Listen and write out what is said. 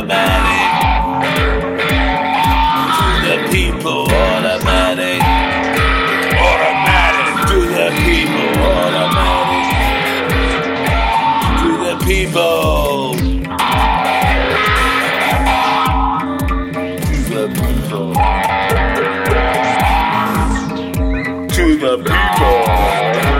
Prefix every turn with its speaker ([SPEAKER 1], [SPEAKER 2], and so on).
[SPEAKER 1] automatic. To the people, automatic. Automatic. To the people, automatic. To the people. To the people. To the people.